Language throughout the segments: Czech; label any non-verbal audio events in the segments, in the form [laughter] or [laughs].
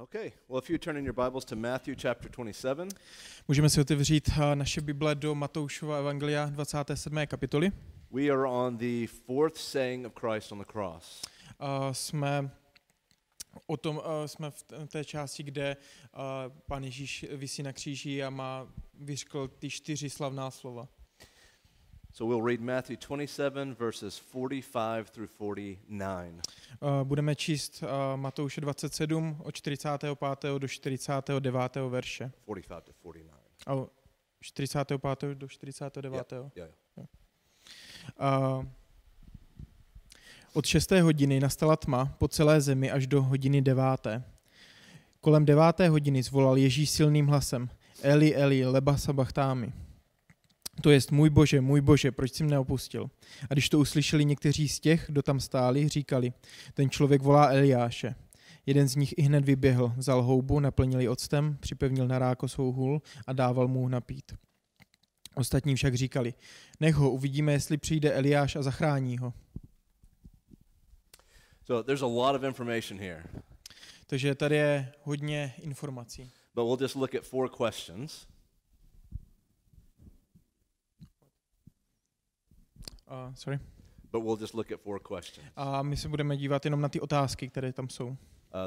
Okay, well, if you turn in your Bibles to Matthew chapter 27, Můžeme si otevřít eh, naše Bible do Matoušova Evangelia 27. kapitoly. we are on the fourth saying of Christ on the cross. A jsme o tom, eh, jsme v té části, kde eh, pán Ježíš visí na kříži a má vyřkl ty čtyři slavná slova. So we'll read Matthew 27, verses 45 through 49. Eh, Budeme číst eh, Matouše 27 od 45. do 49. verše. 45 to 49. A o 45. do 49. Yeah, yeah. A od šesté hodiny nastala tma po celé zemi až do hodiny deváté. Kolem deváté hodiny zvolal Ježíš silným hlasem Eli, Eli, leba sabachtámi. To jest můj bože, můj bože, proč jsi mne opustil? A když to uslyšeli někteří z těch, kdo tam stáli, říkali, ten člověk volá Eliáše. Jeden z nich i hned vyběhl, vzal houbu, naplnil ji octem, připevnil na ráko svou hůl a dával mu napít. Ostatní však říkali, nech ho, uvidíme, jestli přijde Eliáš a zachrání ho. So there's a lot of information here, Takže tady je hodně informací. but we'll just look at four questions. Uh, sorry. But we'll just look at four questions. A my se budeme dívat jenom na ty otázky, které tam jsou. Uh,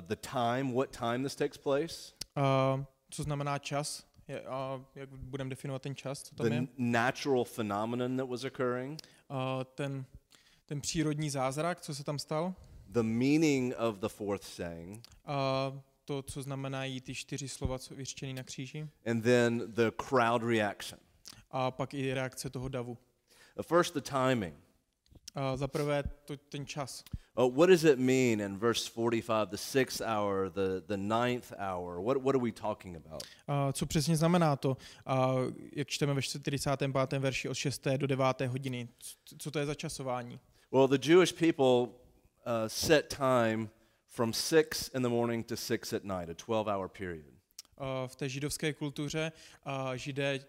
the time, what time this takes place, Uh, co znamená čas? Je, a jak budeme definovat ten čas, co tam the je? natural phenomenon that was occurring, Uh, ten, ten přírodní zázrak, co se tam stal? the meaning of the fourth saying, A to, co znamenají ty čtyři slova, co vyřčený na kříži? and then the crowd reaction. A pak i reakce toho davu. Uh, First, the timing. A za prvé ten čas. Uh, what does it mean in verse 45, the sixth hour, the, the ninth hour? What, what are we talking about? A co přesně znamená to, a jak čteme ve 45. verši od 6. do 9. hodiny? Co to je za časování? Well, the Jewish people uh, set time from 6 in the morning to 6 at night, a 12 hour period. A v té židovské kultuře a židé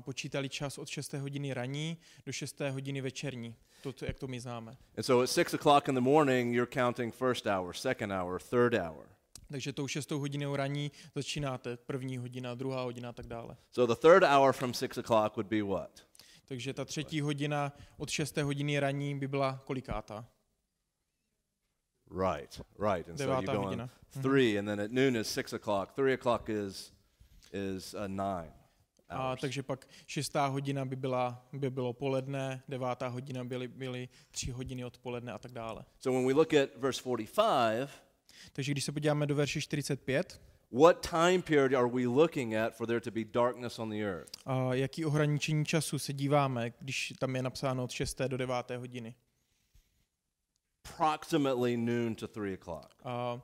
počítali čas od 6. hodiny raní do 6. hodiny večerní. To, to, jak to my známe. And so at 6 o'clock in the morning, you're counting first hour, second hour, third hour. Takže tou 6. hodinou raní začínáte, první hodina, druhá hodina a tak dále. So the third hour from 6 o'clock would be what? Takže ta třetí hodina od 6. hodiny raní by byla kolikátá? Right, right. And so you Devátá go on hodina. Mhm. three, and then at noon is 6 o'clock. 3 o'clock is, is uh, 9 A takže pak šestá hodina by, byla, by bylo poledne, devátá hodina byly, byly tři hodiny odpoledne a tak dále. So when we look at verse 45, Takže když se podíváme do verše 45, what time period are we looking at for there to be darkness on the earth? a jaký ohraničení času se díváme, když tam je napsáno od 6. do 9. hodiny? Approximately noon to 3 o'clock. A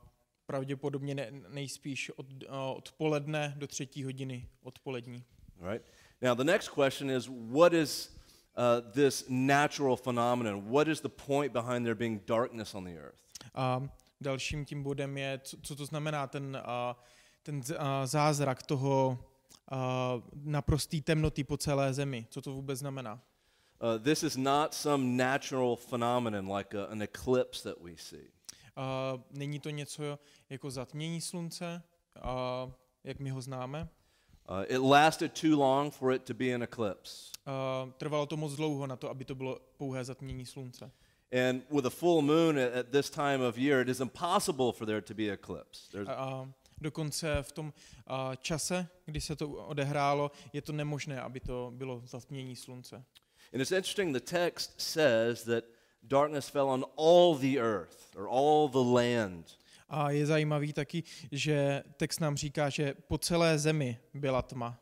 pravděpodobně ne, nejspíš od odpoledne do třetí hodiny odpolední. All right. Now, the next question is what is uh, this natural phenomenon? What is the point behind there being darkness on the earth? A dalším tím bodem je, co, co to znamená ten, a, ten a, zázrak toho a, naprostý temnoty po celé zemi. Co to vůbec znamená? Uh, this is not some natural phenomenon like a, an eclipse that we see. A, není to něco jako zatmění slunce, a, jak my ho známe. Uh, it lasted too long for it to be an eclipse. A, trvalo to moc dlouho na to, aby to bylo pouhé zatmění slunce. And with a full moon at, at this time of year, it is impossible for there to be eclipse. There's, a dokonce v tom a, čase, kdy se to odehrálo, je to nemožné, aby to bylo zatmění slunce. and it's interesting, the text says that darkness fell on all the earth or all the land. A je zajímavý taky, že text nám říká, že po celé zemi byla tma.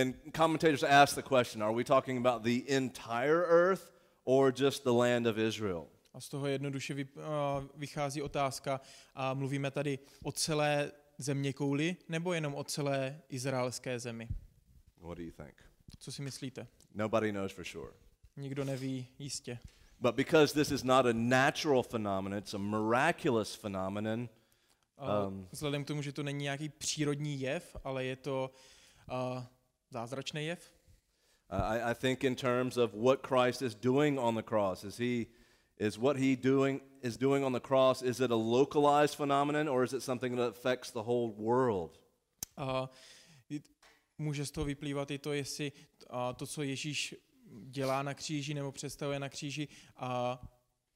And commentators ask the question are we talking about the entire earth or just the land of Israel? A z toho jednoduše vy, a, vychází otázka, a mluvíme tady o celé země kouli, nebo jenom o celé izraelské zemi? What do you think? Co si myslíte? Nobody knows for sure. Nikdo neví jistě. But because this is not a natural phenomenon, it's a miraculous phenomenon, Um. Vzhledem k tomu, že to není nějaký přírodní jev, ale je to a, zázračný jev, uh, I, I think in terms of what Christ is doing on the cross. Is he, is what he doing is doing on the cross is it a localized phenomenon or is it something that affects the whole world? I- může z toho vyplývat i to, jestli a, to, co Ježíš dělá na kříži nebo představuje na kříži, a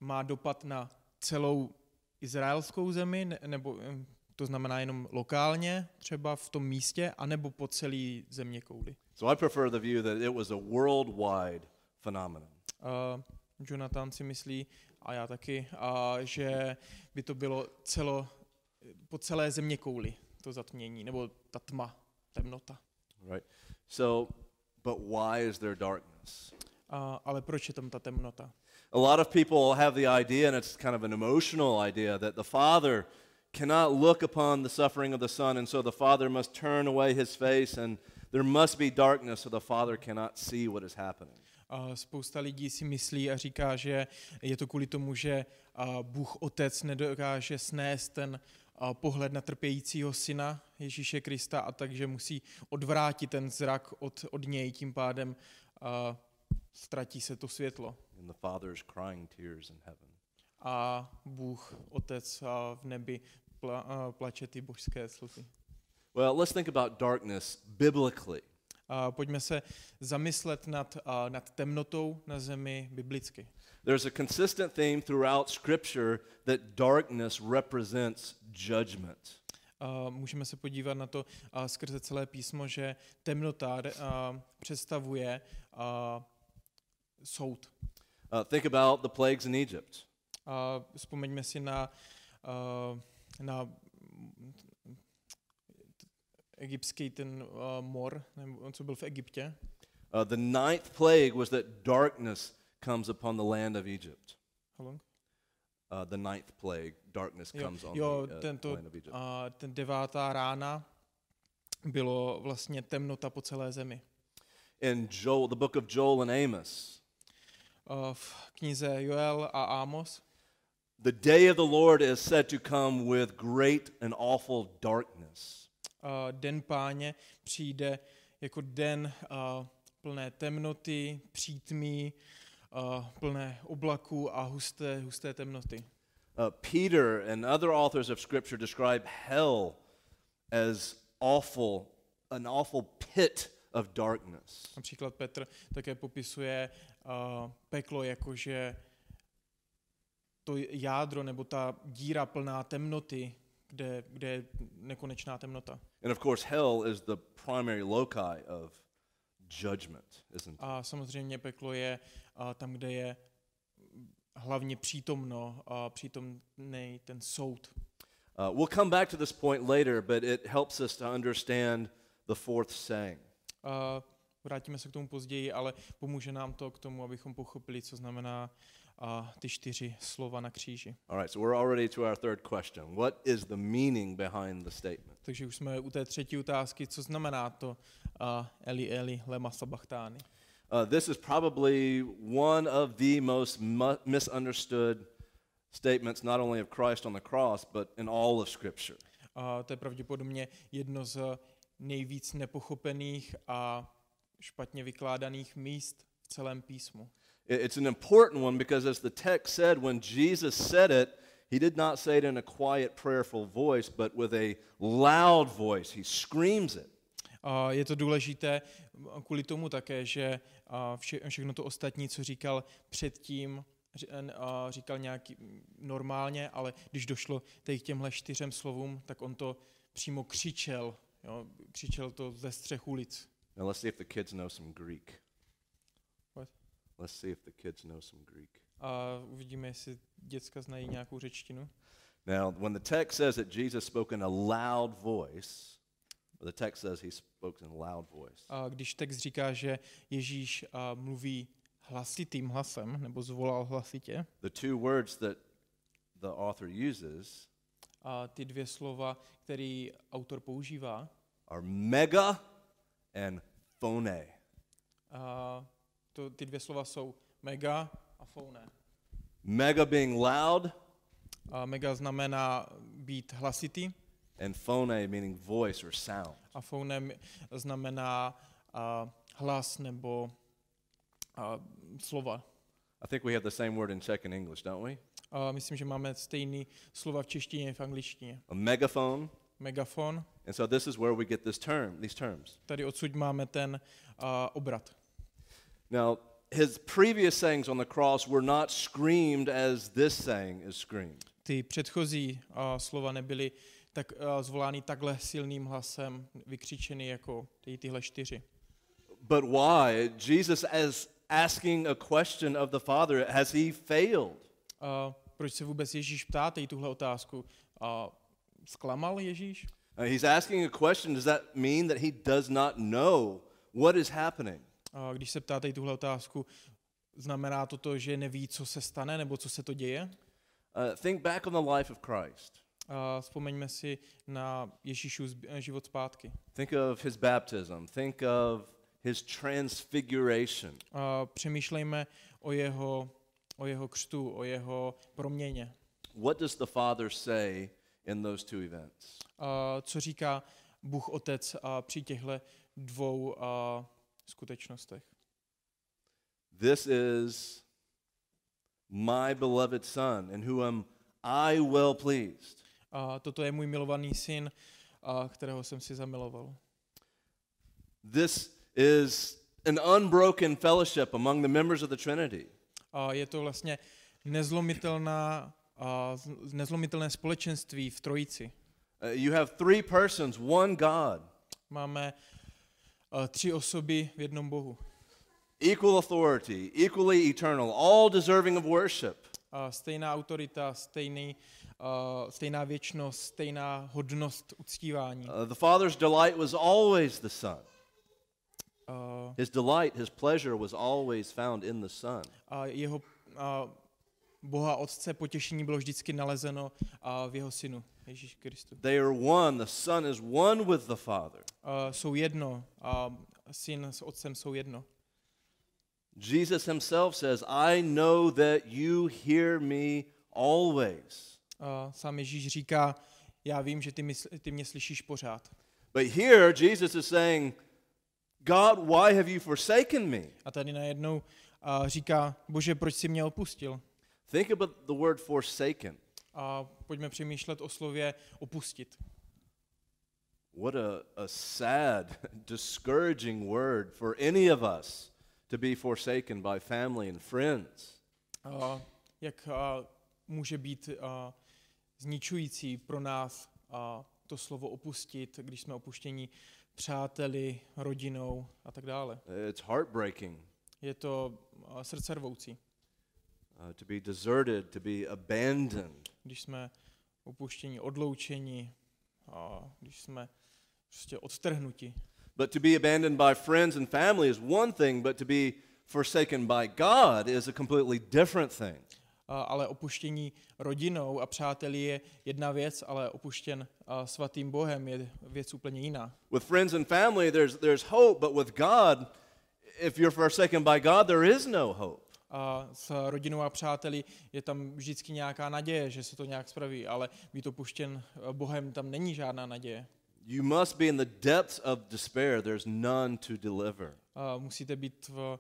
má dopad na celou izraelskou zemi, ne- nebo em, to znamená jenom lokálně, třeba v tom místě, anebo po celý země kouli. So I prefer the view that it was a worldwide phenomenon. A Jonathan si myslí, a já taky, a že by to bylo celo, po celé země kouli, to zatmění, nebo ta tma, temnota. Right? So, but why is there darkness? A, ale proč je tam ta temnota? A lot of people have the idea, and it's kind of an emotional idea, that the Father cannot look upon the suffering of the Son, and so the Father must turn away his face, and there must be darkness, so the Father cannot see what is happening. A spousta lidí si myslí a říká, že je to kvůli tomu, že Bůh Otec nedokáže snést ten pohled na trpějícího syna Ježíše Krista a takže musí odvrátit ten zrak od, od něj, tím pádem ztratí se to světlo. And the Father is crying tears in heaven. A Bůh Otec v nebi pla, plače ty božské slzy. Well, let's think about darkness biblically. A pojďme se zamyslet nad, a, nad temnotou na zemi biblicky. There's a consistent theme throughout Scripture that darkness represents judgment. A můžeme se podívat na to a skrze celé písmo, že temnota a, představuje a, soud. Uh, think about the plagues in Egypt. A vzpomeňme si na, a, na egyptský ten a, mor, nebo co byl v Egyptě. Uh, the ninth plague was that darkness comes upon the land of Egypt. How long? Uh, the ninth plague, darkness Jo, comes on jo the uh, tento, land of Egypt. a, ten devátá rána bylo vlastně temnota po celé zemi. In Joel, the book of Joel and Amos, v knize Joel a Amos the day of the Lord is said to come with great and awful darkness. a den páně přijde jako den a, plné temnoty, přítmí, plné oblaků a husté, husté temnoty. Uh, Peter and other authors of Scripture describe hell as awful, an awful pit of darkness. Například Petr také popisuje a, peklo jakože to jádro nebo ta díra plná temnoty, kde, kde je nekonečná temnota. And of course, hell is the primary loci of judgment, isn't it? A samozřejmě peklo je a, tam, kde je hlavně přítomno a přítomný ten soud. Uh, we'll come back to this point later, but it helps us to understand the fourth saying. A vrátíme se k tomu později, ale pomůže nám to k tomu, abychom pochopili, co znamená a, ty čtyři slova na kříži. All right, so we're already to our third question. What is the meaning behind the statement? Takže už jsme u té třetí otázky, co znamená to a, Eli Eli lema sabachtány. Uh, this is probably one of the most mu- misunderstood statements, not only of Christ on the cross, but in all of Scripture. A to je pravděpodobně jedno z nejvíc nepochopených a špatně vykládaných míst v celém písmu. It- It's an important one because, as the text said, when Jesus said it, he did not say it in a quiet, prayerful voice, but with a loud voice. He screams it. A je to důležité kvůli tomu také, že a, vše, všechno to ostatní, co říkal předtím, říkal nějaký normálně, ale když došlo tady k těmhle čtyřem slovům, tak on to přímo křičel. Jo, křičel to ze střech ulic. Now, let's see if the kids know some Greek. What? Let's see if the kids know some Greek. A uvidíme, jestli děcka znají nějakou řečtinu. Now, when the text says that Jesus spoke in a loud voice, the text says he spoke in a loud voice, A když text říká, že Ježíš a, mluví hlasitým hlasem, nebo zvolal hlasitě, the two words that the author uses a ty dvě slova, který autor používá, are mega and phone. a to, ty dvě slova jsou mega a phone. Mega being loud, A mega znamená být hlasitý and phone meaning voice or sound. a phone znamená a, hlas nebo a, slova. I think we have the same word in Czech and English, don't we? A myslím, že máme stejný slova v češtině i v angličtině. A megaphone. Megafon. And so this is where we get this term, these terms. Tady odsud máme ten uh, obrat. Now, his previous sayings on the cross were not screamed as this saying is screamed. Ty předchozí uh, slova nebyly tak uh, zvolány takhle silným hlasem, vykřičeny jako ty, tyhle čtyři. But why? Jesus as asking a question of the Father, has he failed? Uh, proč se vůbec Ježíš ptá tady tuhle otázku? Uh, zklamal Ježíš? Uh, he's asking a question. Does that mean that he does not know what is happening? Když se ptá tady tuhle otázku, znamená to to, že neví, co se stane, nebo co se to děje? Uh, think back on the life of Christ. Uh, vzpomeňme si na Ježíšův zb- život zpátky. Think of his baptism. Think of his transfiguration. Uh, přemýšlejme o jeho, o jeho křtu, o jeho proměně. What does the Father say in those two events? Uh, co říká Bůh Otec uh, při těchto dvou uh, skutečnostech? This is my beloved Son, in whom I well pleased. Uh, toto je můj milovaný syn, uh, kterého jsem si zamiloval. This is an unbroken fellowship among the members of the Trinity. A je to vlastně nezlomitelná, a nezlomitelné společenství v Trojici. Uh, you have three persons, one God, Máme a, tři osoby v jednom Bohu. equal authority, equally eternal, all deserving of worship. A stejná autorita, stejný, a, stejná věčnost, stejná hodnost uctívání. Uh, the Father's delight was always the Son. A, His delight, his pleasure was always found in the Son. a jeho a, Boha Otce potěšení bylo vždycky nalezeno v jeho synu, Ježíš Kristu. They are one. The Son is one with the Father. Jsou jedno a syn s otcem jsou jedno. Jesus himself says, I know that you hear me always. Sám Ježíš říká, já vím, že ty, mysl, ty mě slyšíš pořád. But here, Jesus is saying, God, why have you forsaken me? A tady najednou a říká, bože, proč jsi mě opustil? Think about the word forsaken. A pojďme přemýšlet o slově opustit. What a, a sad, [laughs] discouraging word for any of us to be forsaken by family and friends. A jak a, může být a, zničující pro nás a, to slovo opustit, když jsme opuštěni přáteli, rodinou a tak dále. It's heartbreaking Je to srdcervoucí, uh, to be deserted, to be abandoned. když jsme opuštěni, odloučeni, a když jsme prostě odtrhnuti. But to be abandoned by friends and family is one thing, but to be forsaken by God is a completely different thing. A, ale opuštění rodinou a přáteli je jedna věc, ale opuštěn a, svatým Bohem je věc úplně jiná. With friends and family, there's, there's hope, but with God, if you're forsaken by God, there is no hope. A s rodinou a přáteli je tam vždycky nějaká naděje, že se to nějak spraví, ale být opuštěn a, Bohem tam není žádná naděje. You must be in the depths of despair. There's none to deliver. A musíte být v,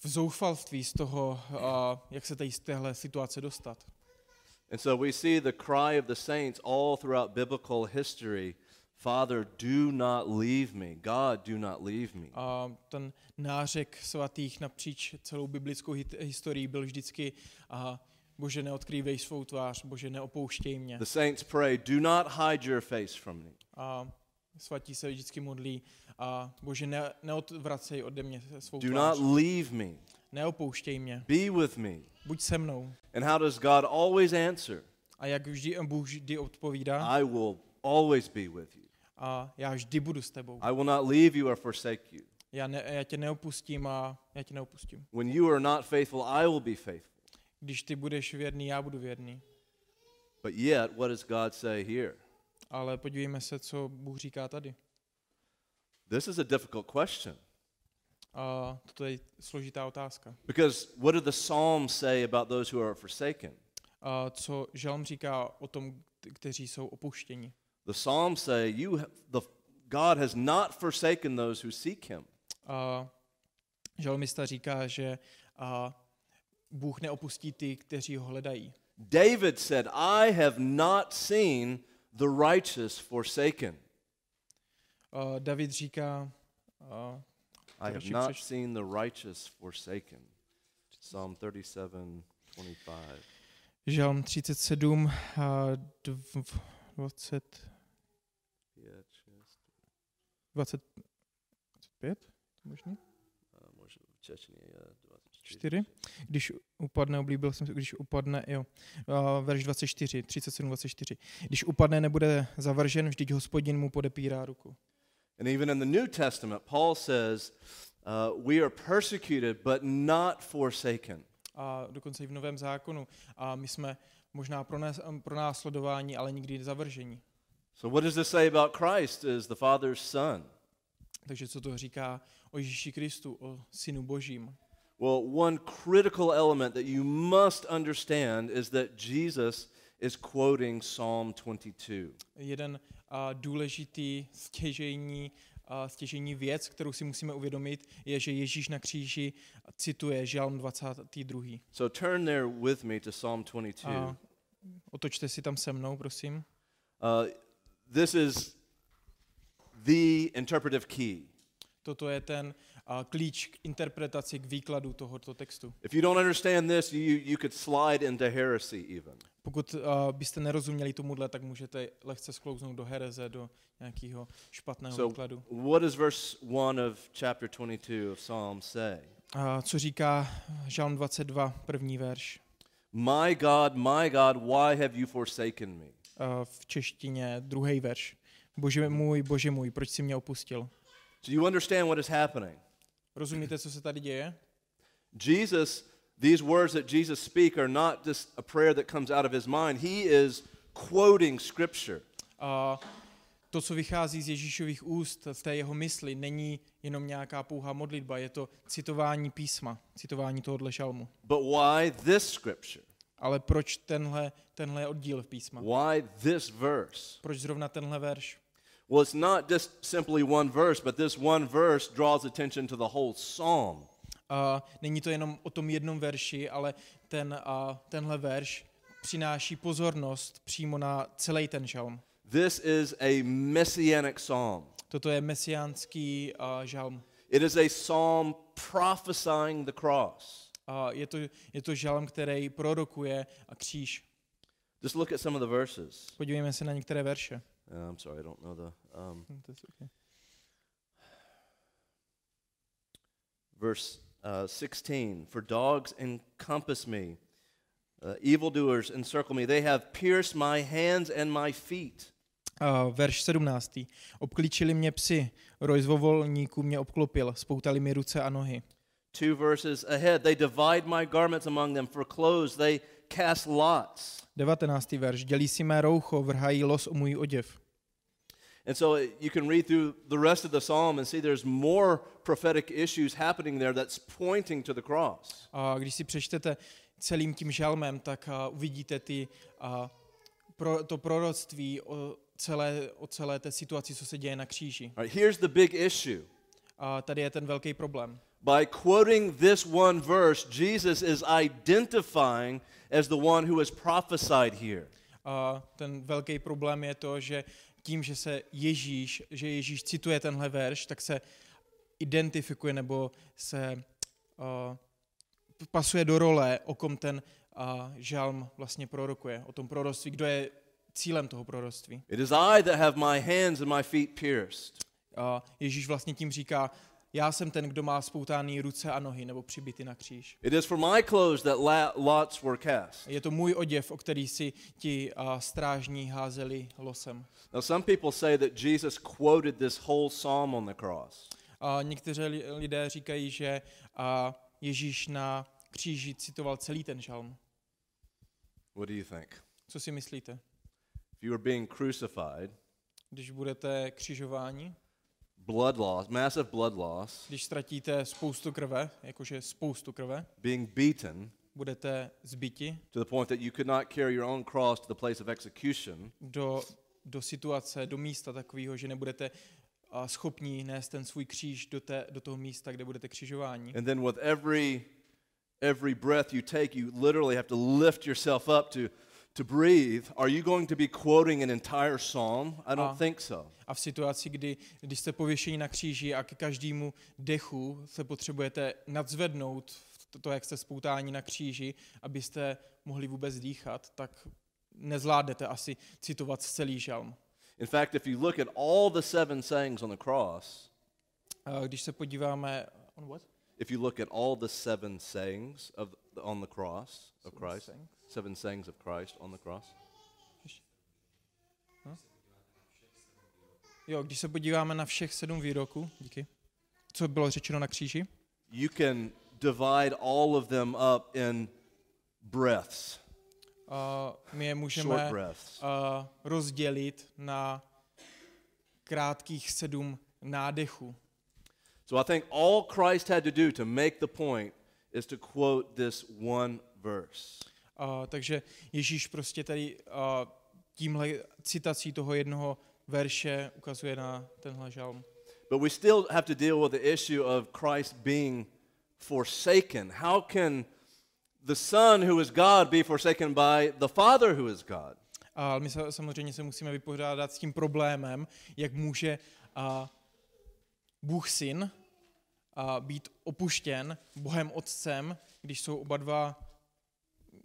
v zoufalství z toho, a, jak se tady z téhle situace dostat. And so we see the cry of the saints all throughout biblical history Father, do not leave me. God, do not leave me. A ten nářek svatých napříč celou biblickou historií byl vždycky a Bože, neodkrývej svou tvář, Bože, neopouštěj mě. The saints pray, Do not hide your face from me. A svatí se vždycky modlí a Bože, ne, neodvracej ode mě svou Do tvář. not leave me. Neopouštěj mě. Be with me. Buď se mnou. And how does God always answer? A jak vždy Bůh vždy odpovídá, I will always be with you. A já vždy budu s tebou. I will not leave you or forsake you. Já, ne, já tě neopustím a já tě neopustím. When you are not faithful, I will be faithful. Když ty budeš věrný, já budu věrný. But yet, what does God say here? Ale podívejme se, co Bůh říká tady. This is a difficult question. A toto je složitá otázka. Because what do the Psalms say about those who are forsaken? A co Žalm říká o tom, kteří jsou opuštěni? The Psalms say, you, the, God has not forsaken those who seek him. A žalmista říká, že a Bůh neopustí ty, kteří ho hledají. David said, I have not seen the righteous forsaken. Uh, David říká, uh, I have not přečtu. seen the righteous forsaken. Psalm 37, 25. Žalm 37, uh, dv- 20, Pět, šest, 20, 25, možný? a možná v je 24. 4. Když upadne, oblíbil jsem se, když upadne, jo, verš 24, 37, 24. Když upadne, nebude zavržen, vždyť hospodin mu podepírá ruku. And even in the New Testament, Paul says, uh, we are persecuted, but not forsaken. A dokonce i v Novém zákonu. A my jsme možná pro následování, ale nikdy zavržení. So, what does this say about Christ as the Father's Son? Takže co to říká o Ježíši Kristu, o Synu Božím? Well, one critical element that you must understand is that Jesus is quoting Psalm 22. Jeden a, důležitý stěžejní, a, stěžejní věc, kterou si musíme uvědomit, je, že Ježíš na kříži cituje Žalm 22. So, turn there with me to Psalm 22. A otočte si tam se mnou, prosím. Uh, this is the interpretive key. Toto je ten a, klíč k interpretaci, k výkladu tohoto textu. If you don't understand this, you, you could slide into heresy even. Pokud uh, byste nerozuměli tomuhle, tak můžete lehce sklouznout do hereze, do nějakého špatného So, výkladu. what does verse 1 of chapter 22 of Psalm say? A co říká Žalm 22, první verš? My God, my God, why have you forsaken me? A v češtině druhý verš. Bože můj, bože můj, proč jsi mě opustil? Do you understand what is happening? Rozumíte, co se tady děje? Jesus, these words that Jesus speak are not just a prayer that comes out of his mind. He is quoting scripture. A to, co vychází z Ježíšových úst v té jeho mysli, není jenom nějaká pouhá modlitba, je to citování písma, citování tohohle žalmu. But why this scripture? Ale proč tenhle, tenhle oddíl v písma? Why this verse? Proč zrovna tenhle verš? Well, it's not just simply one verse, but this one verse draws attention to the whole psalm. A není to jenom o tom jednom verši, ale ten, a, tenhle verš přináší pozornost přímo na celý ten žalm. This is a messianic psalm. Toto je mesiánský a, žalm. It is a psalm prophesying the cross. A je, to, je to žalm, který prorokuje a kříž. Just look at some of the verses. Podívejme se na některé verše. Uh, I'm sorry, I don't know the. Um, Hm, je okay. verse uh, 16 For dogs encompass me, uh, evildoers encircle me. They have pierced my hands and my feet. A verš 17. Obklíčili mě psy, roj zvovolníků mě obklopil, spoutali mi ruce a nohy. Two verses ahead, they divide my garments among them for clothes. They cast lots. 19. verš. Dělí si mé roucho, vrhají los o můj oděv. And so you can read through the rest of the psalm and see there's more prophetic issues happening there that's pointing to the cross. A když si přečtete celým tím žalmem, tak a, uvidíte ty, a, pro, to proroctví o celé, o celé té situaci, co se děje na kříži. Right, here's the big issue. A tady je ten velký problém. By quoting this one verse, Jesus is identifying as the one who is prophesied here. A ten velký problém je to, že tím, že se Ježíš, že Ježíš cituje tenhle verš, tak se identifikuje nebo se uh, pasuje do role, o kom ten uh, žalm vlastně prorokuje, o tom proroctví, kdo je cílem toho proroctví. It is I that have my hands and my feet pierced. A Ježíš vlastně tím říká, já jsem ten, kdo má spoutány ruce a nohy nebo přibity na kříž. It is for my clothes that lots were cast. Je to můj oděv, o který si ti a, strážní házeli losem. Now, some people say that Jesus quoted this whole psalm on the cross. A někteří li- lidé říkají, že a, Ježíš na kříži citoval celý ten žalm. What do you think? Co si myslíte? If you were being crucified, Když budete křižováni, blood loss, massive blood loss, když ztratíte spoustu krve, jakože spoustu krve, being beaten budete zbyti to the point that you could not carry your own cross to the place of execution, do, do situace, do místa takového, že nebudete a, schopní nést ten svůj kříž do, té, do toho místa, kde budete křižováni. and then with every every breath you take, you literally have to lift yourself up to, to breathe. Are you going to be quoting an entire psalm? I don't Ah. think so. A v situaci, kdy, když jste pověšení na kříži a ke každému dechu se potřebujete nadzvednout v to, jak jste spoutání na kříži, abyste mohli vůbec dýchat, tak nezvládnete asi citovat celý žalm. In fact, if you look at all the seven sayings on the cross, A Když se podíváme... On what? if you look at all the seven sayings of on the cross of Seven Christ, sayings. seven sayings of Christ on the cross, Jo, když se podíváme na všech sedm výroků, díky, co bylo řečeno na kříži, you can divide all of them up in breaths, a my je můžeme a, rozdělit na krátkých sedm nádechů. So I think all Christ had to do to make the point is to quote this one verse. A, takže Ježíš prostě tady a, tímhle citací toho jednoho verše ukazuje na tenhle žalm. But we still have to deal with the issue of Christ being forsaken. How can the Son, who is God, be forsaken by the Father, who is God? A my se, samozřejmě se musíme vypořádat s tím problémem, jak může a, Bůh syn být opuštěn Bohem Otcem, když jsou oba dva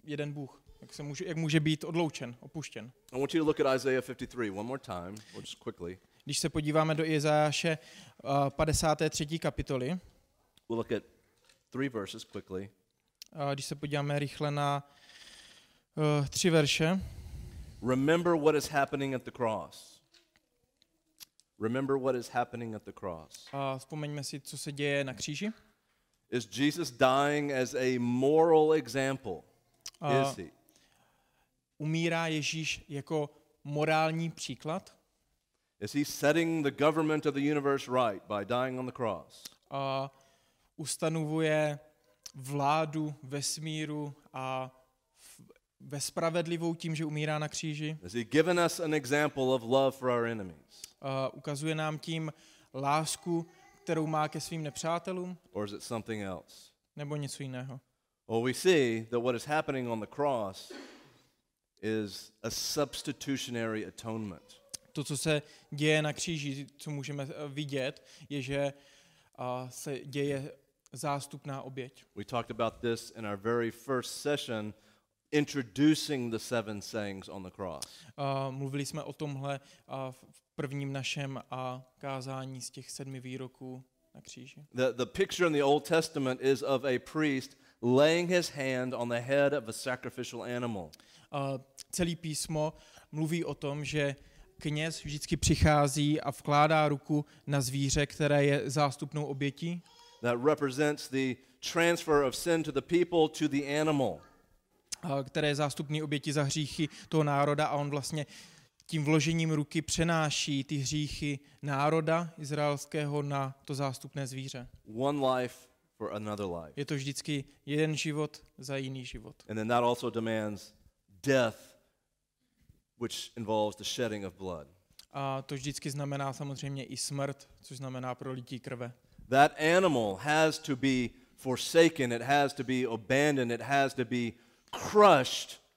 jeden Bůh. Jak, se může, jak může být odloučen, opuštěn. I want you to look at Isaiah 53 one more time, or just quickly. Když se podíváme do Izajáše a, 53. kapitoly, We'll look at three verses quickly. a když se podíváme rychle na uh, tři verše, Remember what is happening at the cross. Remember what is happening at the cross. a vzpomeňme si, co se děje na kříži. Is Jesus dying as a moral example? A Is he? umírá Ježíš jako morální příklad Is he setting the government of the universe right by dying on the cross? a ustanovuje vládu vesmíru a ve spravedlivou tím, že umírá na kříži. Has he given us an example of love for our enemies? A ukazuje nám tím lásku, kterou má ke svým nepřátelům, Or is it something else? nebo něco jiného. Well, we see that what is happening on the cross is a substitutionary atonement. To, co se děje na kříži, co můžeme eh, vidět, je, že a, se děje zástupná oběť. We talked about this in our very first session, introducing the seven sayings on the cross. A mluvili jsme o tomhle v v prvním našem a kázání z těch sedmi výroků na kříži. The, the picture in the Old Testament is of a priest laying his hand on the head of a sacrificial animal. A celý písmo mluví o tom, že kněz vždycky přichází a vkládá ruku na zvíře, které je zástupnou obětí, That represents the transfer of sin to the people to the animal. a které je zástupný oběti za hříchy toho národa a on vlastně tím vložením ruky přenáší ty hříchy národa izraelského na to zástupné zvíře. One life for another life. Je to vždycky jeden život za jiný život. And then that also demands death, which involves the shedding of blood. A to vždycky znamená samozřejmě i smrt, což znamená prolití krve. That animal has to be forsaken, it has to be abandoned, it has to be crushed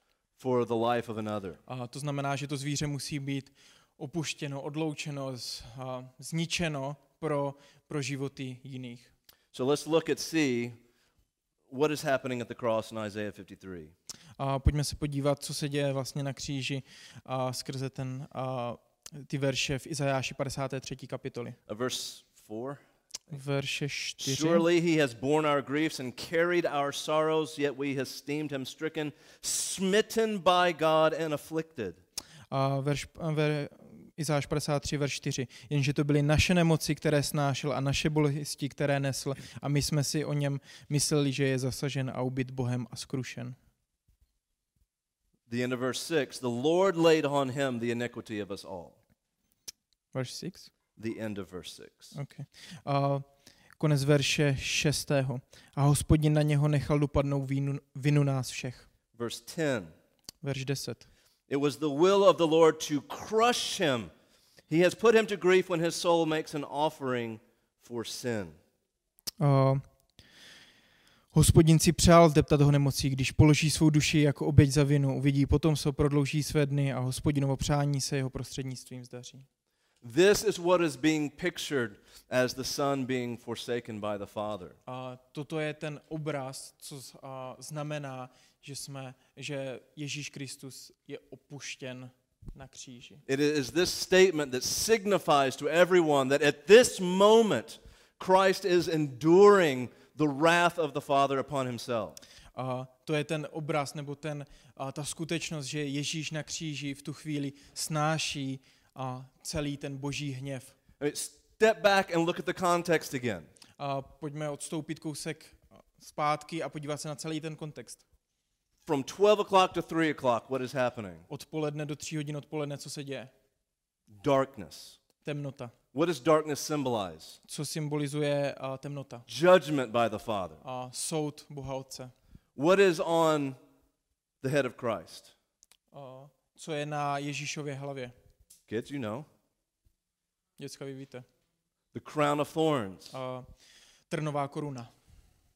for the life of another. A to znamená, že to zvíře musí být opuštěno, odloučeno, z, a, zničeno pro, pro životy jiných. So let's look at see what is happening at the cross in Isaiah 53. A pojďme se podívat, co se děje vlastně na kříži a skrze ten, a, ty verše v Izajáši 53. kapitoli. Uh, verse 4. Verše 4. Surely he has borne our griefs and carried our sorrows, yet we esteemed him stricken, smitten by God and afflicted. A verš, ver, Izáš 53, verš 4. Jenže to byly naše nemoci, které snášel a naše bolesti, které nesl a my jsme si o něm mysleli, že je zasažen a ubyt Bohem a skrušen. The end of verse 6 The Lord laid on him the iniquity of us all. Verš 6? The end of verse 6. Okay. A konec verše 6. A hospodin na něho nechal dopadnout vinu, vinu nás všech. Verse 10 Verš 10. It was the will of the Lord to crush him. He has put him to grief when his soul makes an offering for sin. A Hospodin si přál zdeptat ho nemocí, když položí svou duši jako oběť za vinu, uvidí potom se prodlouží své dny a hospodinovo přání se jeho prostřednictvím zdaří. This is what is being pictured as the Son being forsaken by the Father. A toto je ten obraz, co z- a, znamená, že jsme, že Ježíš Kristus je opuštěn na kříži. It is this statement that signifies to everyone that at this moment Christ is enduring the wrath of the Father upon himself. A to je ten obraz nebo ten, a ta skutečnost, že Ježíš na kříži v tu chvíli snáší a celý ten boží hněv. Step back and look at the context again. A pojďme odstoupit kousek zpátky a podívat se na celý ten kontext. From 12 o'clock to 3 o'clock, what is happening? Odpoledne do tří hodin odpoledne, co se děje? Darkness. Temnota. What does darkness symbolize? Co symbolizuje a, temnota? Judgment by the Father. A soud Boha Otce. What is on the head of Christ? A, co je na Ježíšově hlavě? Kids, you know. Děcka, vy víte. The crown of thorns. A, trnová koruna.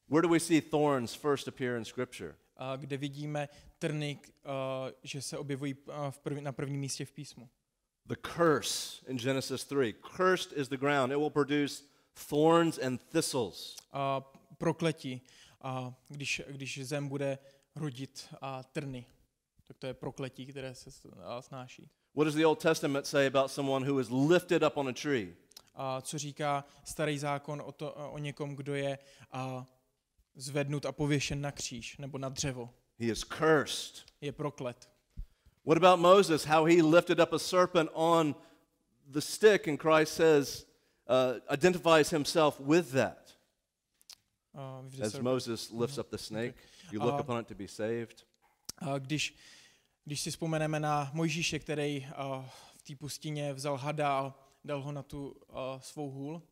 Where do we see thorns first appear in Scripture? A, kde vidíme trny, a, že se objevují a, v prv, na prvním místě v písmu. The curse in Genesis 3. Cursed is the ground, it will produce thorns and thistles. A, prokletí, a, když, když zem bude rodit a, trny. Tak to je prokletí, které se a, snáší. What does the Old Testament say about someone who is lifted up on a tree? A co říká starý zákon o, to, o někom, kdo je a, zvednut a pověšen na kříž nebo na dřevo. He is cursed. Je proklet. What about Moses? How he lifted up a serpent on the stick, and Christ says, uh, identifies himself with that. Vždy As se- Moses lifts up the snake, you look Uh, upon it to be saved. když, když si vzpomeneme na Mojžíše, který a, v té pustině vzal hada a dal ho na tu a, svou hůl,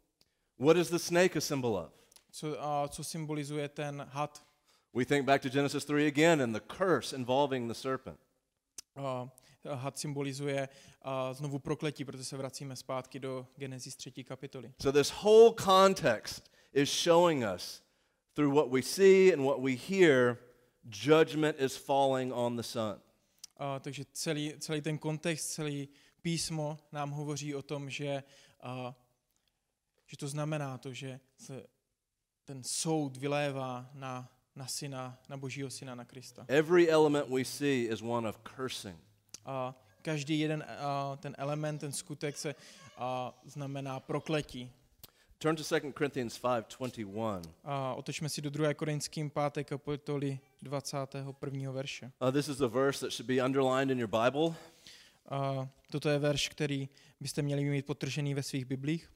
What is the snake a symbol of? co, a, co symbolizuje ten had. We think back to Genesis 3 again and the curse involving the serpent. Had symbolizuje znovu prokletí, protože se vracíme zpátky do Genesis 3. kapitoly. So, this whole context is showing us through what we see and what we hear, judgment is falling on the Son. A, takže celý, celý ten kontext, celý písmo nám hovoří o tom, že, a, že to znamená to, že se ten soud vylévá na, na syna, na božího syna, na Krista. Every element we see is one of cursing. A každý jeden a, ten element, ten skutek se a, znamená prokletí. Turn to 2 Corinthians 5:21. A otočme si do 2. Korinským 5. kapitoly 21. verše. Uh, this is a verse that should be underlined in your Bible. Toto je verš, který byste měli mít ve svých biblích.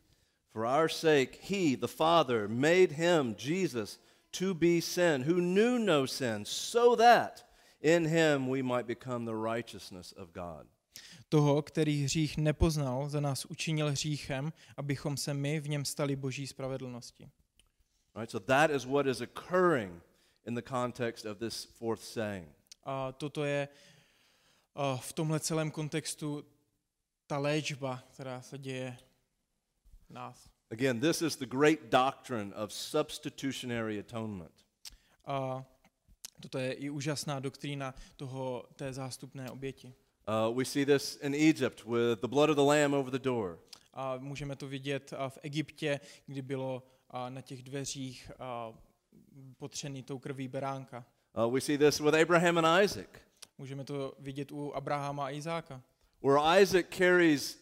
For our sake, he, the Father, made him, Jesus, to be sin, who knew no sin, so that in him we might become the righteousness of God. Toho, který hřích nepoznal, za nás učinil hříchem, abychom se my v něm stali boží spravedlnosti. Right? So that is what is occurring in the context of this fourth saying. A toto je v tomhle celém kontextu ta léčba, která se děje v nás. Again, this is the great doctrine of substitutionary atonement. A toto je i úžasná doktrína toho, té zástupné oběti. Uh, we see this in Egypt with the blood of the lamb over the door. A můžeme to vidět a v Egyptě, kdy bylo a na těch dveřích a potřený tou krví beránka. Uh, we see this with Abraham and Isaac, Můžeme to vidět u Abrahama a Izáka, where Isaac carries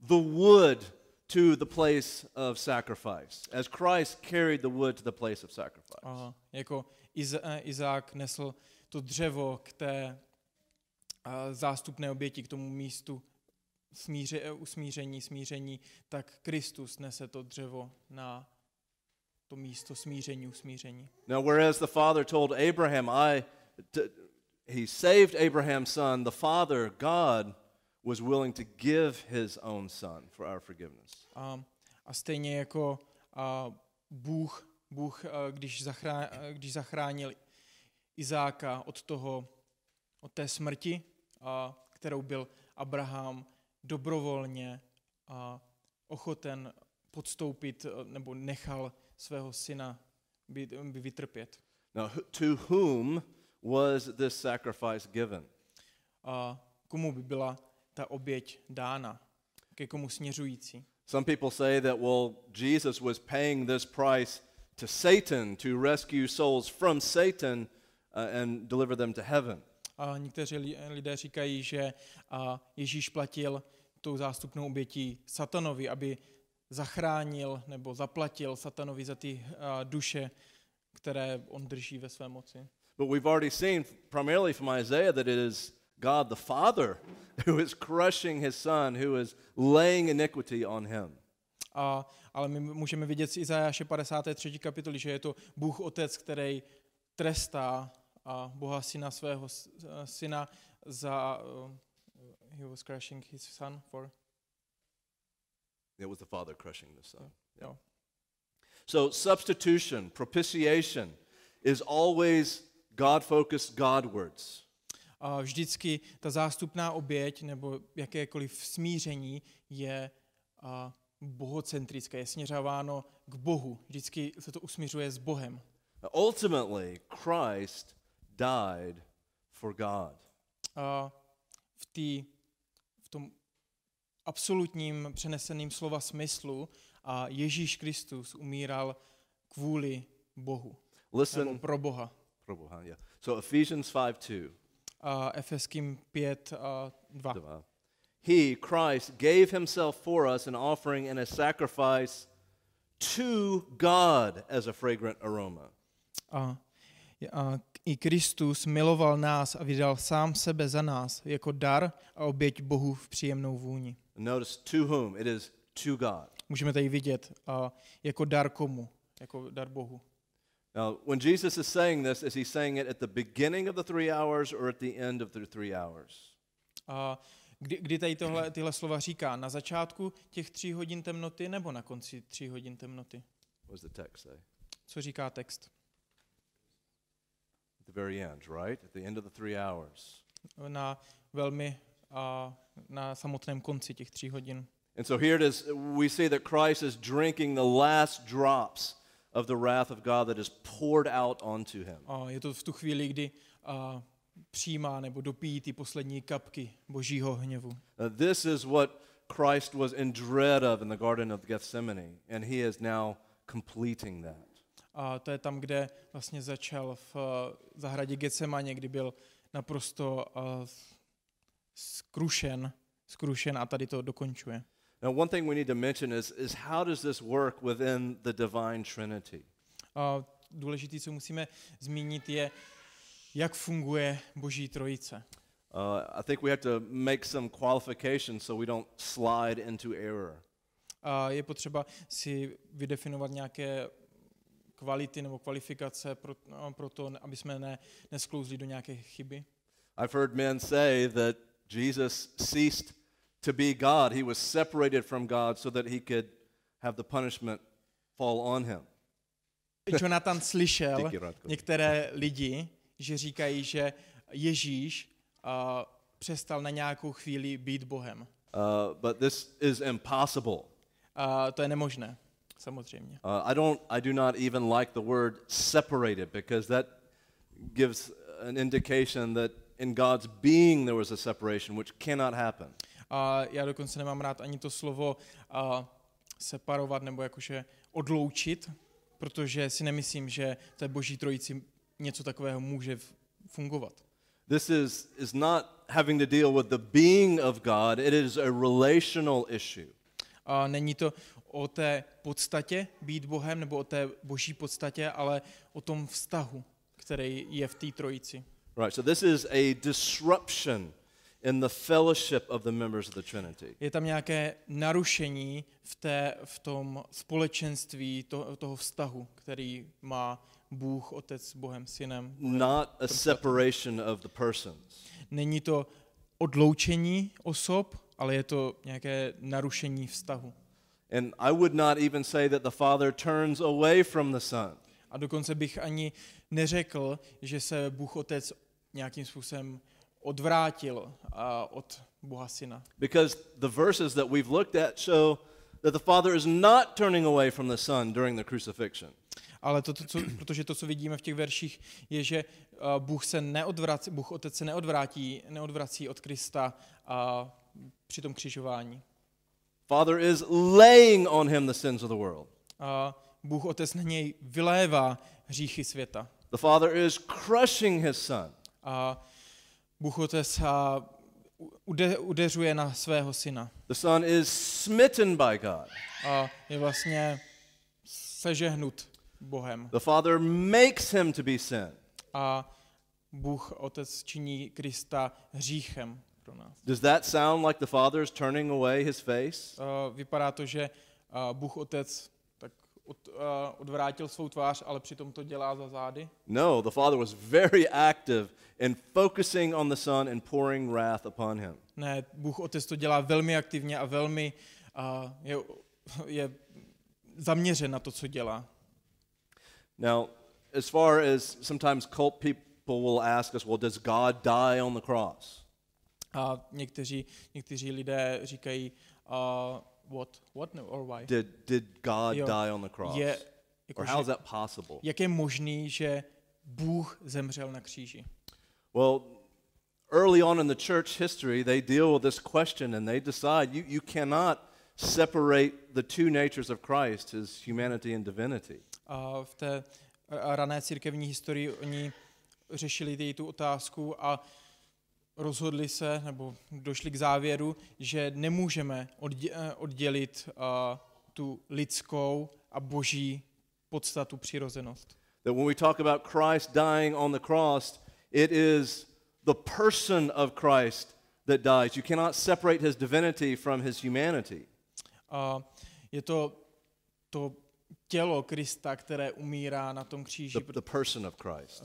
the wood to the place of sacrifice, as Christ carried the wood to the place of sacrifice. a jako Iz, Izák nesl to dřevo k té zástupné oběti, k tomu místu smíře, eh, usmíření, smíření, tak Kristus nese to dřevo na to místo smíření, usmíření. Now, whereas the father told Abraham, I, he saved Abraham's son, the father, God, was willing to give his own son for our forgiveness. A, a stejně jako a, Bůh, Bůh a, když, zachrá, a, když zachránil Izáka od toho, od té smrti, kterou byl Abraham dobrovolně a ochoten podstoupit, a, nebo nechal svého syna by, by vytrpět. Now, to whom was this sacrifice given? A komu by byla ta oběť dána? Ke komu směřující? Some people say that, well, Jesus was paying this price to Satan to rescue souls from Satan uh, and deliver them to heaven. A někteří li- lidé říkají, že Ježíš platil tou zástupnou obětí satanovi, aby zachránil nebo zaplatil satanovi za ty duše, které on drží ve své moci. But we've already seen, primarily from Isaiah, that it is God the Father [laughs] who is crushing his son, who is laying iniquity on him. A, ale my můžeme vidět z Izajáše 53. kapitoly, že je to Bůh Otec, který trestá Boha syna svého syna za uh, he was crushing his son for It was the Father crushing the Son. jo. So, substitution, propitiation, is always God focused Godwards. A vždycky ta zástupná oběť nebo jakékoliv smíření je a, bohocentrické, je směřováno k Bohu. Vždycky se to usmířuje s Bohem. Ultimately, Christ died for God. A v, tý, v tom absolutním přeneseným slova smyslu a Ježíš Kristus umíral kvůli Bohu, Listen, pro Boha. Prabhu, yeah. So Ephesians 5 2. A Efeským 5 a 2. Divine. He, Christ, gave himself for us an offering and a sacrifice to God as a fragrant aroma. A, a i Kristus miloval nás a vydal sám sebe za nás jako dar a oběť Bohu v příjemnou vůni. Notice to whom? It is to God. Můžeme tady vidět a jako dar komu? Jako dar Bohu. Now, when Jesus is saying this, is he saying it at the beginning of the three hours or at the end of the three hours? A kdy, kdy tady tohle, tyhle slova říká? Na začátku těch tří hodin temnoty nebo na konci tří hodin temnoty? What does the text say? Co říká text? At the very end, right? At the end of the three hours. Na velmi a na samotném konci těch tří hodin. And so here it is. We see that Christ is drinking the last drops of the wrath of God that is poured out onto him. A je to v tu chvíli, kdy a, přijímá nebo dopíjí ty poslední kapky božího hněvu. Uh, this is what Christ was in dread of in the Garden of Gethsemane, and he is now completing that. A to je tam, kde vlastně začal v a, zahradě Getsemaně, kdy byl naprosto skrušen, skrušen a tady to dokončuje. Now, one thing we need to mention is, is how does this work within the divine Trinity? A důležité, co musíme zmínit, je, jak funguje Boží trojice. Uh, I think we have to make some qualifications so we don't slide into error. A je potřeba si vydefinovat nějaké kvality nebo kvalifikace pro, no, pro to, aby jsme ne, nesklouzli do nějaké chyby. I've heard men say that Jesus ceased to be God. He was separated from God so that he could have the punishment fall on him. Jonathan slyšel některé lidi, že říkají, že Ježíš a, přestal na nějakou chvíli být Bohem. Uh, but this is impossible. A to je nemožné, samozřejmě. Uh, I don't. I do not even like the word separated because that gives an indication that in God's being there was a separation, which cannot happen. A já dokonce nemám rád ani to slovo a, separovat nebo jakože odloučit, protože si nemyslím, že té boží trojici něco takového může fungovat. This is is not having to deal with the being of God. It is a relational issue. A není to o té podstatě být Bohem nebo o té boží podstatě, ale o tom vztahu, který je v té trojici. Right. So this is a disruption in the fellowship of the members of the Trinity. Je tam nějaké narušení v, té, v tom společenství to, toho vztahu, který má Bůh, Otec s Bohem, Synem. Not a separation of the persons. Není to odloučení osob, ale je to nějaké narušení vztahu. And I would not even say that the Father turns away from the Son. A dokonce bych ani neřekl, že se Bůh Otec nějakým způsobem odvrátil od Boha Syna. Because the verses that we've looked at show that the Father is not turning away from the Son during the crucifixion. Ale to, to, co, protože to, co vidíme v těch verších, je, že uh, Bůh se neodvrací, Bůh Otec se neodvrátí, neodvrací od Krista uh, při tom křižování. Father is laying on him the sins of the world. Uh, Bůh Otec na něj vylévá hříchy světa. The Father is crushing his son. A Bůh Otec uh, ude, udeřuje na svého syna. The son is smitten by God. A je vlastně sežehnut Bohem. The Father makes him to be sin. A Bůh Otec činí Krista hříchem pro nás. Does that sound like the Father is turning away his face? Uh, vypadá to, že uh, Bůh Otec tak od, uh, odvrátil svou tvář, ale přitom to dělá za zády. No, the Father was very active in focusing on the Son and pouring wrath upon him. Ne, Bůh Otec to dělá velmi aktivně a velmi uh, je, je zaměřen na to, co dělá. Now, as far as sometimes cult people will ask us, well, does God die on the cross? A někteří, někteří lidé říkají, uh, what, what no, or why? Did, did God Jo. die on the cross? Je, Or jakože, how is that possible? jak je možný, že Bůh zemřel na kříži? Well, early on in the church history, they deal with this question and they decide you, you cannot separate the two natures of Christ, his humanity and divinity. A v té rané církevní historii oni řešili tu otázku a rozhodli se, nebo došli k závěru, že nemůžeme eh, oddělit a, tu lidskou a boží podstatu přirozenost. That when we talk about Christ dying on the cross, it is the person of Christ that dies. You cannot separate his divinity from his humanity. A je to to tělo Krista, které umírá na tom kříži. The, the person of Christ.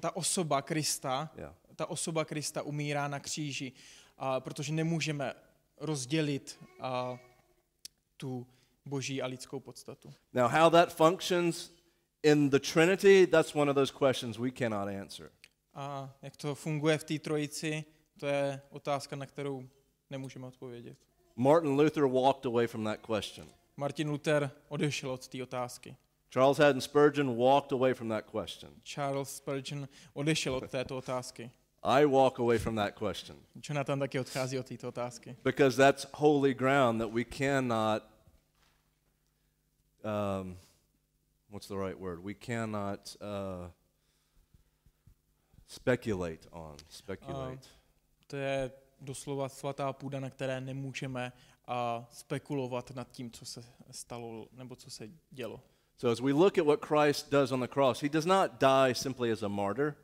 Ta osoba Krista, Yeah. Ta osoba Krista umírá na kříži, a protože nemůžeme rozdělit a, tu boží a lidskou podstatu. Now, how that functions in the Trinity, that's one of those questions we cannot answer. A jak to funguje v té trojici, to je otázka, na kterou nemůžeme odpovědět. Martin Luther walked away from that question. Martin Luther odešel od té otázky. Charles Haddon Spurgeon walked away from that question. Charles Spurgeon odešel od této otázky. I walk away from that question Jonathan taky odchází od této otázky. because that's holy ground that we cannot, um, what's the right word? We cannot uh, speculate on. Speculate. To je doslova svatá půda, na které nemůžeme a spekulovat nad tím, co se stalo nebo co se dělo. So as we look at what Christ does on the cross, he does not die simply as a martyr.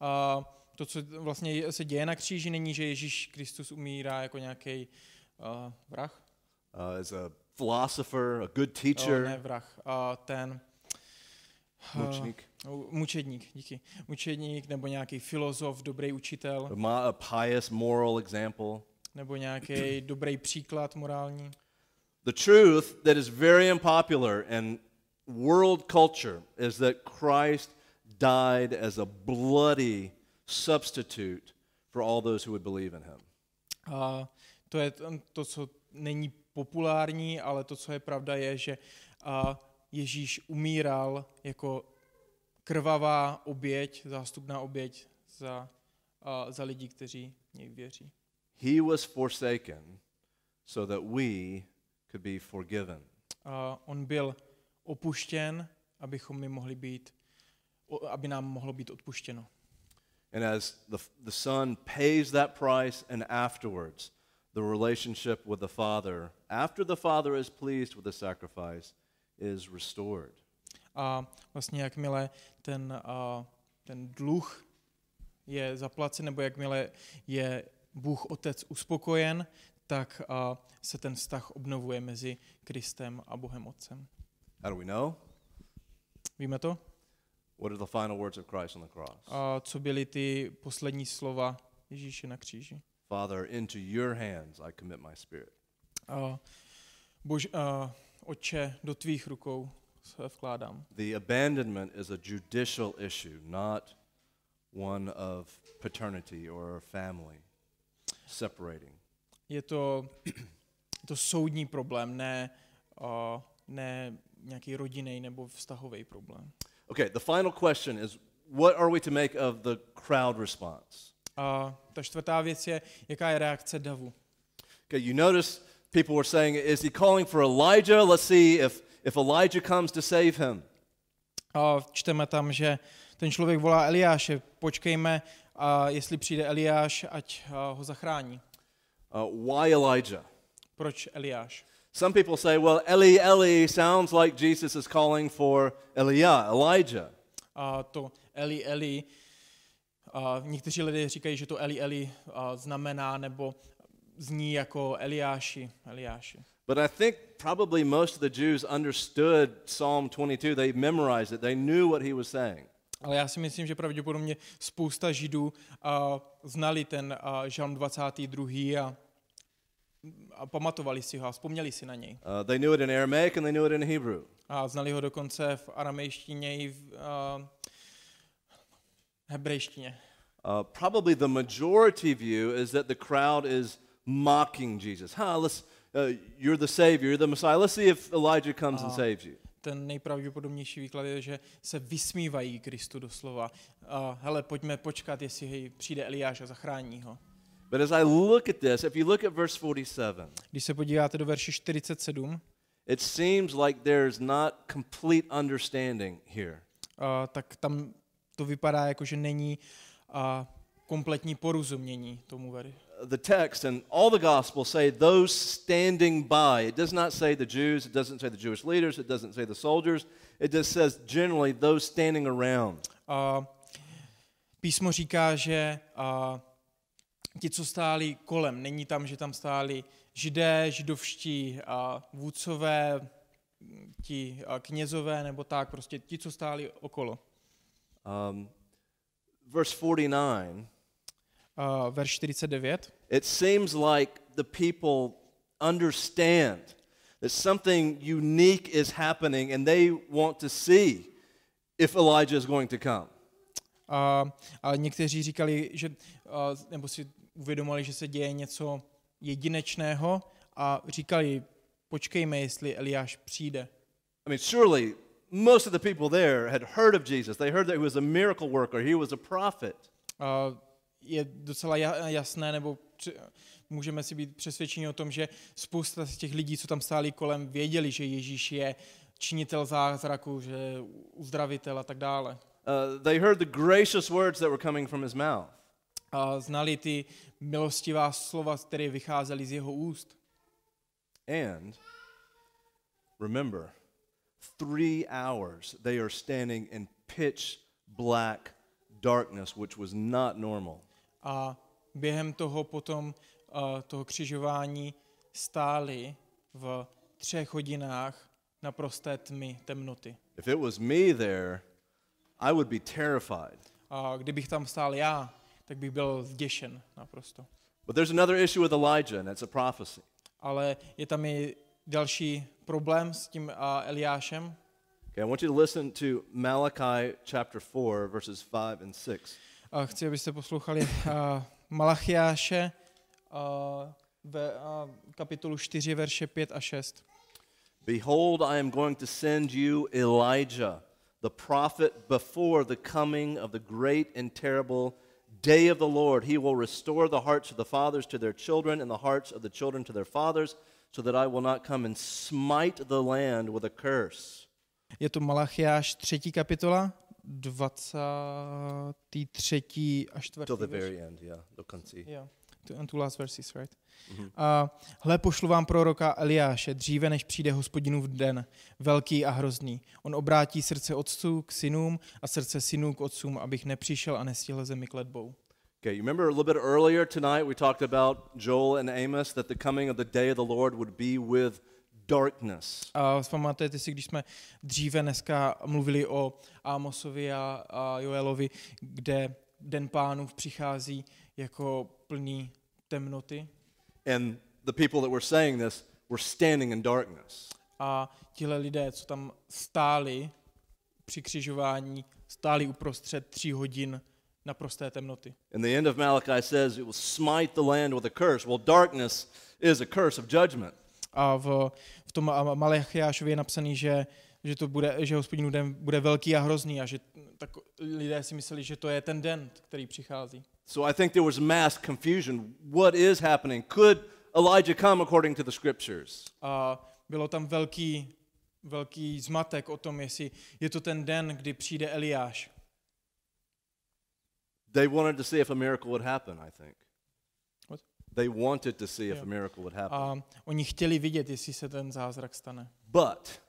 A to, co vlastně se děje na kříži, není, že Ježíš Kristus umírá jako nějaký uh, vrah. uh, as a philosopher, a good Oh, ne teacher, vrah, a ten mučník, uh, mučedník, díky. Mučedník nebo nějaký filozof, dobrý učitel, a pious moral example. nebo nějaký [clears throat] dobrý příklad morální. The truth that is very unpopular in world culture is that Christ died as a bloody substitute for all those who would believe in him. A to je to, co není populární, ale to, co je pravda, je, že a Ježíš umíral jako krvavá oběť, zástupná oběť za, a, za lidi, kteří v něj věří. He was forsaken so that we could be forgiven. A on byl opuštěn, abychom my mohli být, aby nám mohlo být odpuštěno. And as the, the Son pays that price, and afterwards, the relationship with the Father, after the Father is pleased with the sacrifice, is restored. A vlastně jakmile ten, a, ten dluh je zaplacen, nebo jakmile je Bůh Otec uspokojen, tak a, se ten vztah obnovuje mezi Kristem a Bohem Otcem. How do we know? Víme to? What are the final words of Christ on the cross? A co byly ty poslední slova Ježíše na kříži? Father, into your hands I commit my spirit. A, bož, a, Otče, do tvých rukou se vkládám. The abandonment is a judicial issue, not one of paternity or family separating. Je to, to soudní problém, ne, a, ne nějaký rodinný nebo vztahový problém. Okay, the final question is what are we to make of the crowd response? A ta čtvrtá věc je, jaká je reakce davu. Okay, you notice people were saying, is he calling for Elijah? Let's see if, if Elijah comes to save him. A čteme tam, že ten člověk volá Eliáše, počkejme, a jestli přijde Eliáš, ať ho zachrání. Uh, why Elijah? Proč Eliáš? Some people say, well, Eli, Eli sounds like Jesus is calling for Eliah, Elijah. A to Eli, Eli, a někteří lidé říkají, že to Eli, Eli a, znamená nebo zní jako Eliáši, Eliáši. But I think probably most of the Jews understood Psalm 22. They memorized it. They knew what he was saying. Ale já si myslím, že pravděpodobně spousta Židů a, znali ten a, žalm 22. a, a pamatovali si ho a vzpomněli si na něj. Uh, they knew it in Aramaic and they knew it in Hebrew. A znali ho dokonce v aramejštině i v a, hebrejštině. Uh, probably the majority view is that the crowd is mocking Jesus. Huh, let's, uh, you're the Savior, you're the Messiah. Let's see if Elijah comes and Ah. saves you. Ten nejpravděpodobnější výklad je, že se vysmívají Kristu doslova. A, hele, pojďme počkat, jestli hej, přijde Eliáš a zachrání ho. But as I look at this, if you look at verse 47, Když se podíváte do verše 47, it seems like there's not complete understanding here. a, tak tam to vypadá jako, že není a, kompletní porozumění tomu very. The text and all the Gospels say those standing by. It does not say the Jews, it doesn't say the Jewish leaders, it doesn't say the soldiers. It just says generally those standing around. A písmo říká, že a, ti, co stáli kolem, není tam, že tam stáli židé, židovští a vůdcové, ti a knězové nebo tak, prostě ti, co stáli okolo. Um, verse 49, A verš 49. it seems like the people understand that something unique is happening and they want to see if Elijah is going to come. A, a někteří říkali, že, a, nebo si uvědomili, že se děje něco jedinečného a říkali, počkejme, jestli Eliáš přijde. I mean, surely most of the people there had heard of Jesus. They heard that he was a miracle worker, he was a prophet. A je docela ja- jasné, nebo můžeme si být přesvědčeni o tom, že spousta z těch lidí, co tam stáli kolem, věděli, že Ježíš je činitel zázraku, že uzdravitel a tak dále. Uh, they heard the gracious words that were coming from his mouth. A znali ty milostivá slova, které vycházely z jeho úst. And remember, three hours they are standing in pitch black darkness, which was not normal. A během toho potom, a toho křižování, stáli v třech hodinách na prosté tmy, temnoty. If it was me there, I would be terrified. A kdybych tam stál já, tak bych byl zděšen naprosto. But there's another issue with Elijah, and it's a prophecy. Ale je tam i další problém s tím a Eliášem. Okay, I want you to listen to Malachi chapter 4, verses 5 and 6. A chci, abyste poslouchali a, Malachiáše a, ve a, kapitolu 4, verše 5 a 6. Behold, I am going to send you Elijah, the prophet, before the coming of the great and terrible day of the Lord. He will restore the hearts of the fathers to their children and the hearts of the children to their fathers, so that I will not come and smite the land with a curse. Je to Malachiáš 3. kapitola, 23. a 4. Till the very end, yeah, do konci. Yeah, and two last verses, right? Mhm. A hle, pošlu vám proroka Eliáše, dříve než přijde hospodinův den, velký a hrozný. On obrátí srdce otců k synům a srdce synů k otcům, abych nepřišel a nestihl zemi kletbou. Okay, you remember a little bit earlier tonight we talked about Joel and Amos that the coming of the day of the Lord would be with darkness. A pamatujete si, když jsme dříve dneska mluvili o Amosovi a, a Joelovi, kde den pánův přichází jako plný temnoty And the people that were saying this were standing in darkness. a tihle lidé, co tam stáli při křižování, stáli uprostřed tří hodin na prosté temnoty. And the end of Malachi says it will smite the land with a curse. Well, darkness is a curse of judgment. A v, v tom Malachiášově je napsaný, že že to bude, že hospodinův den bude velký a hrozný a že tak lidé si mysleli, že to je ten den, který přichází. So I think there was mass confusion. What is happening? Could Elijah come according to the scriptures? A bylo tam velký, velký zmatek o tom, jestli je to ten den, kdy přijde Eliáš. They wanted to see if a miracle would happen, I think. What? They wanted to see if a miracle would happen. A oni chtěli vidět, jestli se ten zázrak stane. But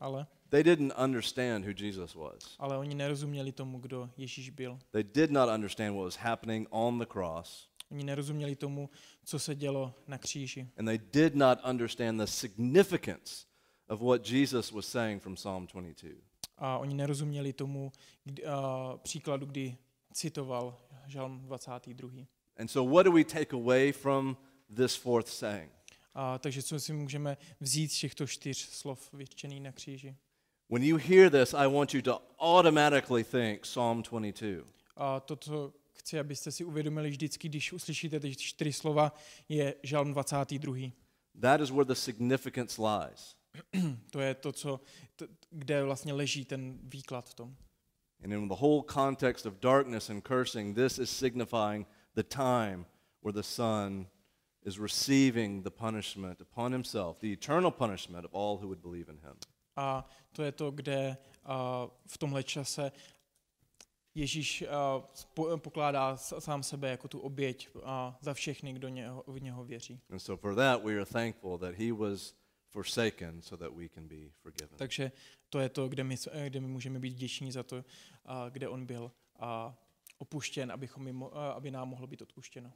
Ale, they didn't understand who Jesus was. ale oni nerozuměli tomu, kdo Ježíš byl. They did not understand what was happening on the cross. Oni nerozuměli tomu, co se dělo na kříži. And they did not understand the significance of what Jesus was saying from Psalm 22. A oni nerozuměli tomu kdy, a, příkladu, kdy citoval Žalm 22. And so, what do we take away from this fourth saying? A, takže co si můžeme vzít z těchto čtyř slov vyřčených na kříži? When you hear this, I want you to automatically think Psalm 22. A to, co chci, abyste si uvědomili vždycky, když uslyšíte ty čtyři slova, je Žalm 22. That is where the significance lies. [clears throat] To je to, co, t, kde vlastně leží ten výklad v tom. And in the whole context of darkness and cursing, this is signifying the time where the Son is receiving the punishment upon himself, the eternal punishment of all who would believe in him. A to je to, kde v tomhle čase Ježíš pokládá sám sebe jako tu oběť a, za všechny, kdo něho, v něho věří. And so for that, we are thankful that he was forsaken so that we can be forgiven. Takže to je to, kde my, kde my můžeme být vděční za to, kde on byl a, opuštěn, abychom, aby nám mohlo být odpuštěno.